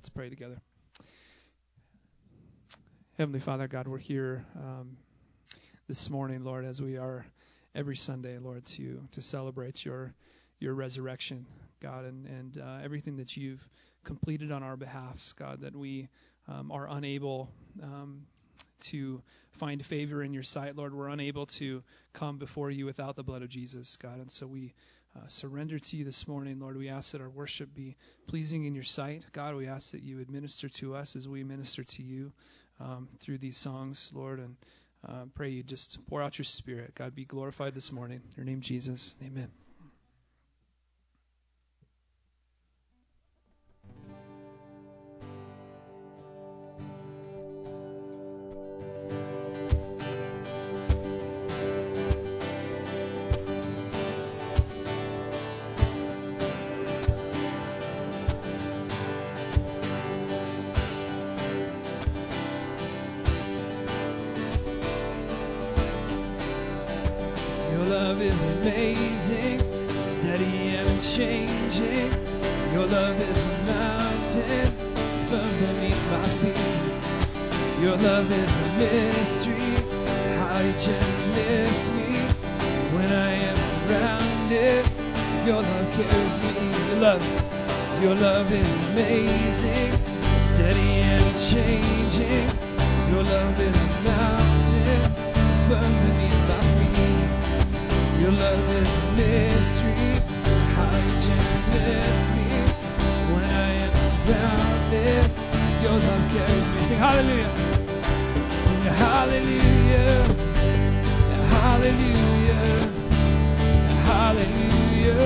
Let's pray together. Heavenly Father, God, we're here um, this morning, Lord, as we are every Sunday, Lord, to to celebrate your your resurrection, God, and and uh, everything that you've completed on our behalfs, God, that we um, are unable um, to find favor in your sight, Lord. We're unable to come before you without the blood of Jesus, God, and so we uh, surrender to you this morning, Lord. We ask that our worship be pleasing in your sight. God, we ask that you administer to us as we minister to you um, through these songs, Lord, and uh, pray you just pour out your spirit. God, be glorified this morning. In your name, Jesus. Amen. Your love is a mystery. How did you lift me when I am surrounded? Your love carries me. Your love, your love is amazing, steady and changing. Your love is a mountain firm beneath my feet. Your love is a mystery. How did you lift me when I am surrounded? Your love carries me. Sing hallelujah. Hallelujah. Hallelujah. Hallelujah.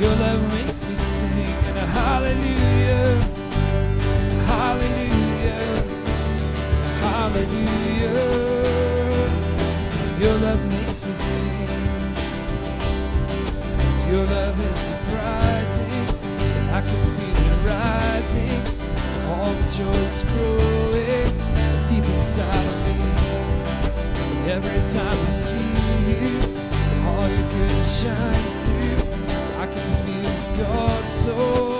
Your love makes me sing. Hallelujah. Hallelujah. Hallelujah. Your love makes me sing. Your love is surprising. I can feel it rising. All the joy is growing shines through. I can feel God's soul.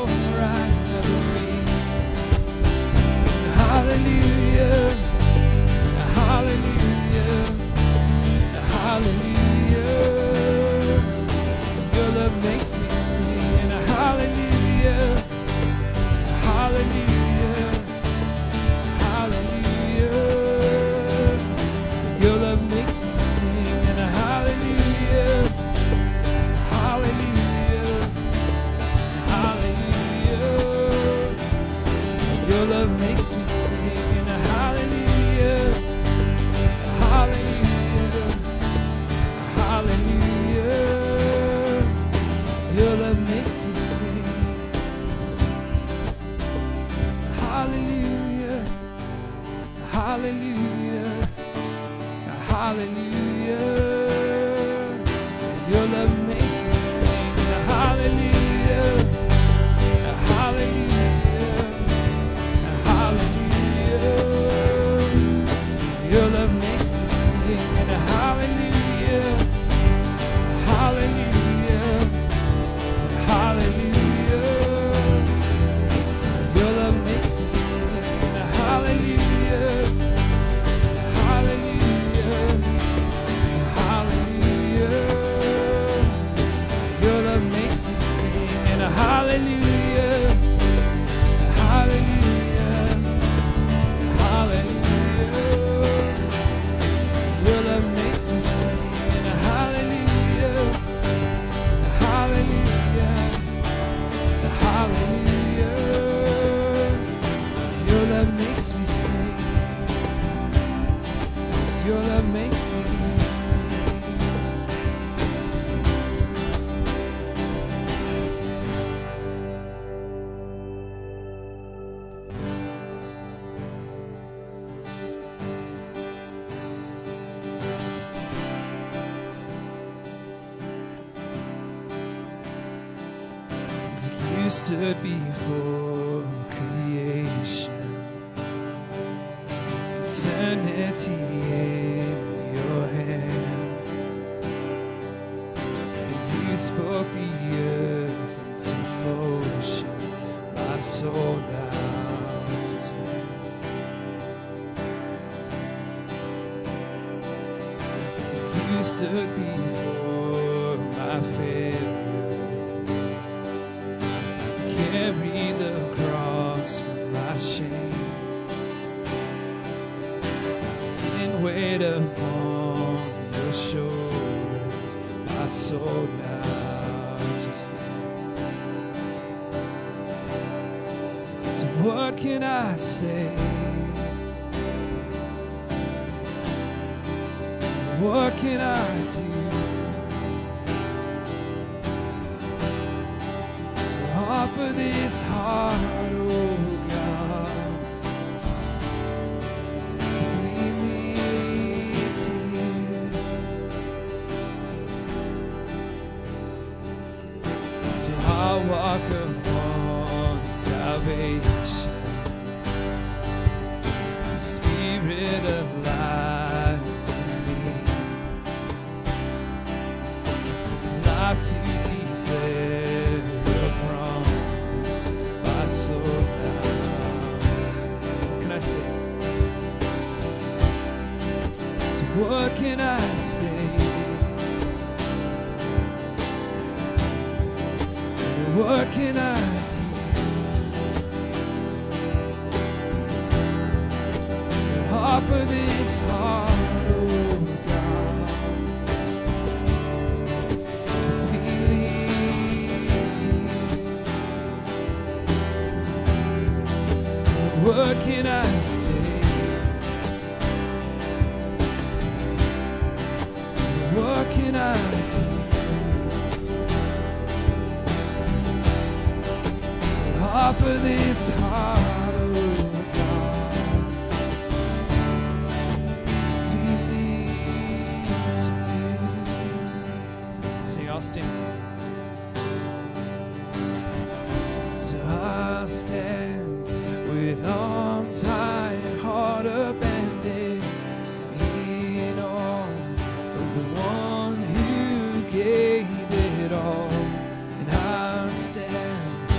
hallelujah, hallelujah. Your love. Stood before creation, eternity in your hand, and you spoke the earth into motion. My soul now to stand. You stood before Carry the cross for my shame. My sin upon your shoulders. My soul now to. So what can I say? What can I So I'll walk upon salvation. Spirit of life in me. It's life to declare your promise. My soul now to stand. Can I say? So what can I say? What can I do? Offer this heart, So I stand with arms high and heart abandoned in of the one who gave it all. And I stand,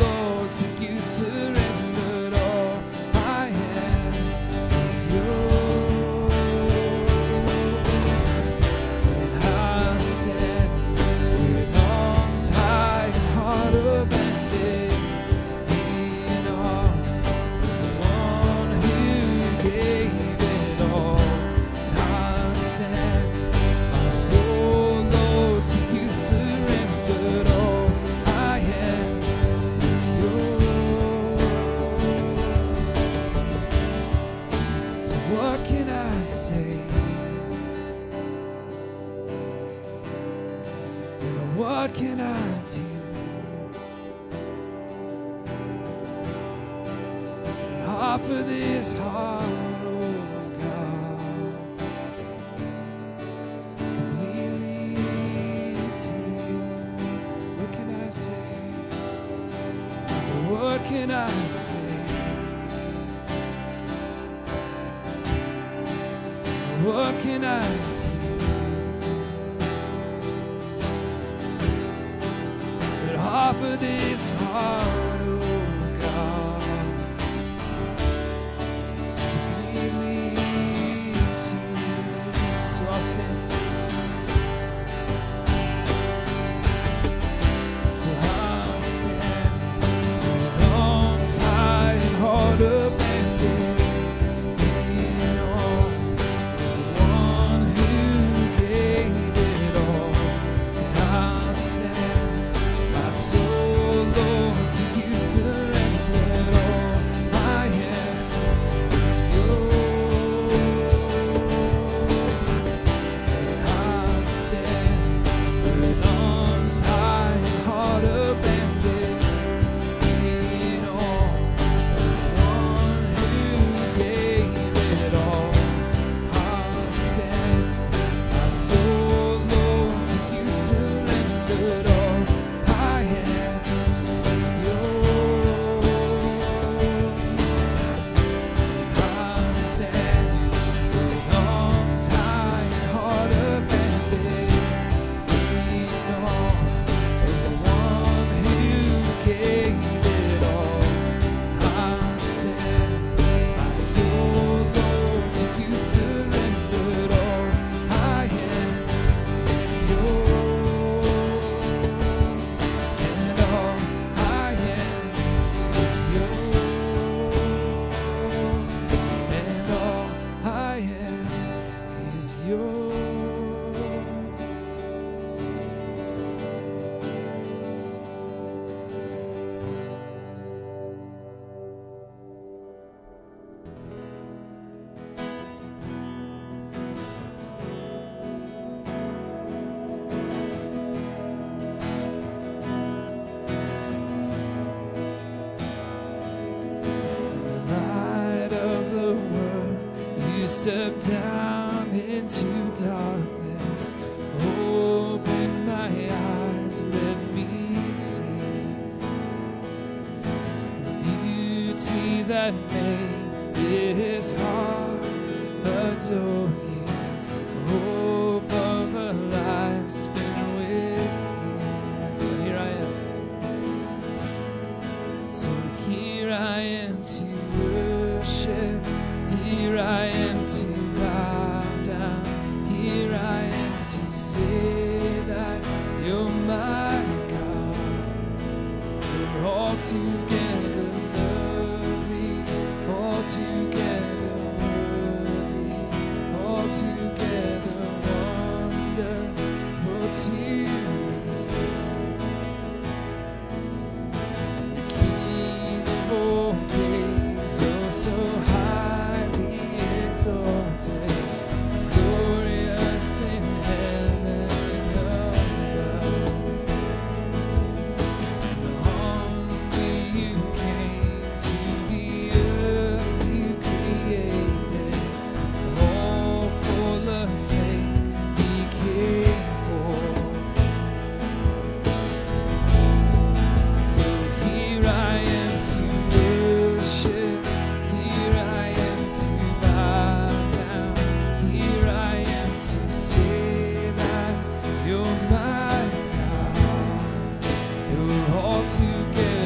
Lord, to you can I say? What can I do? But offer this heart, down. You're all together.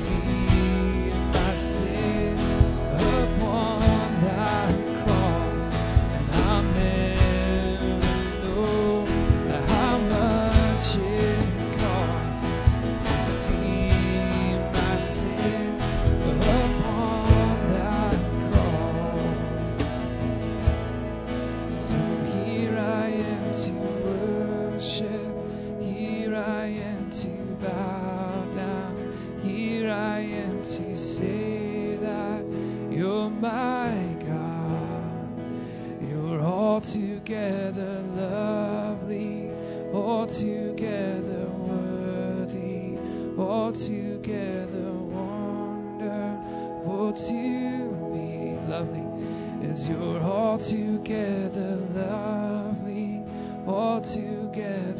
se tá assim. altogether worthy, All together, wonderful to me. Lovely is your altogether lovely, altogether.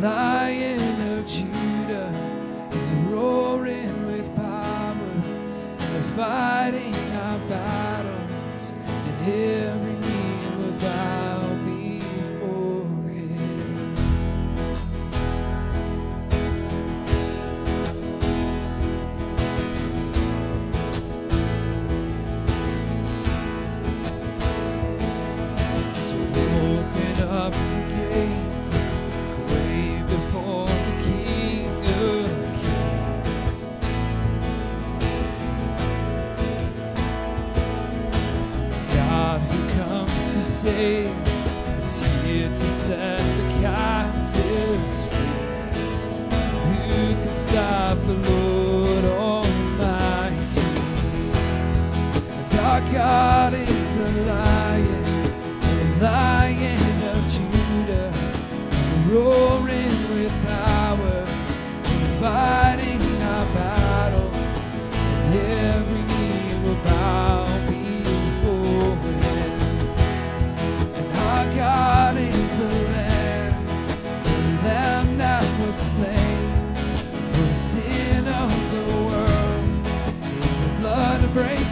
Lion of Judah is roaring with power, and they're fighting our battles. And his God is the light.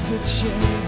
the chain.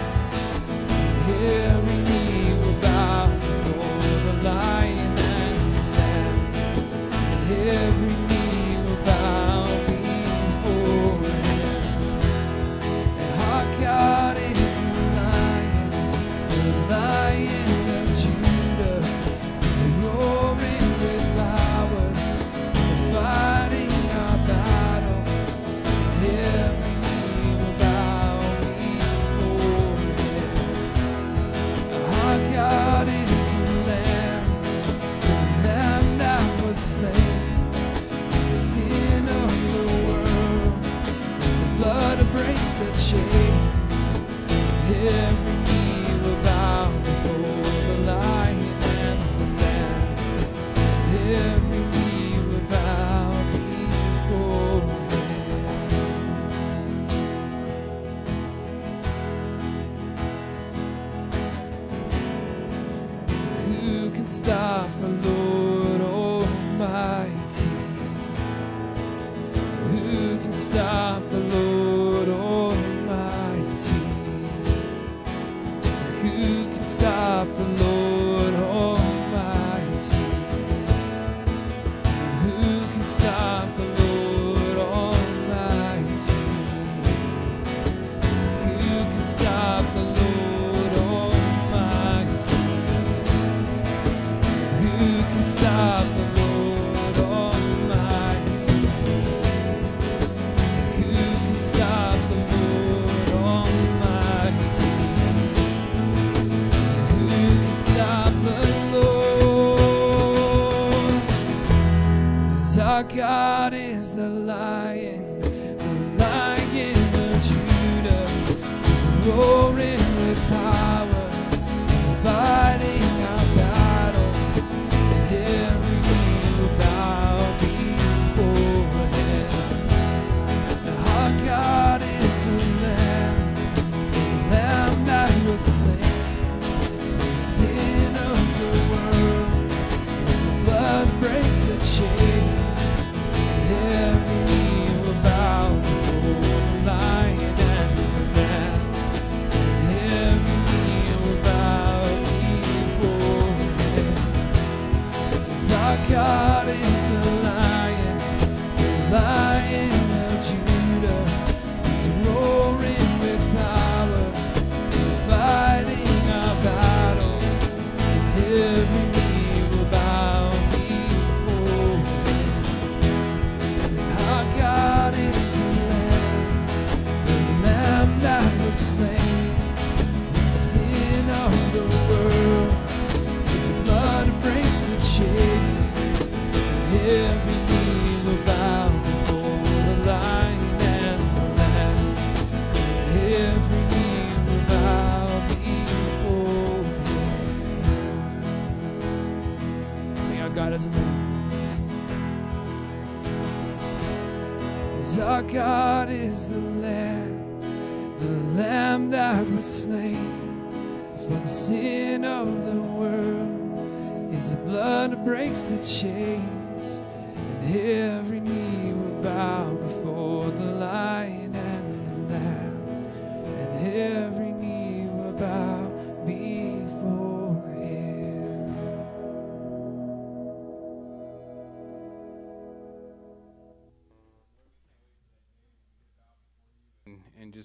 embrace the change. stop God is. As our God is the Lamb, the Lamb that was slain for the sin of the world. Is the blood that breaks the chains, and every knee will bow.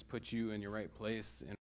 put you in your right place in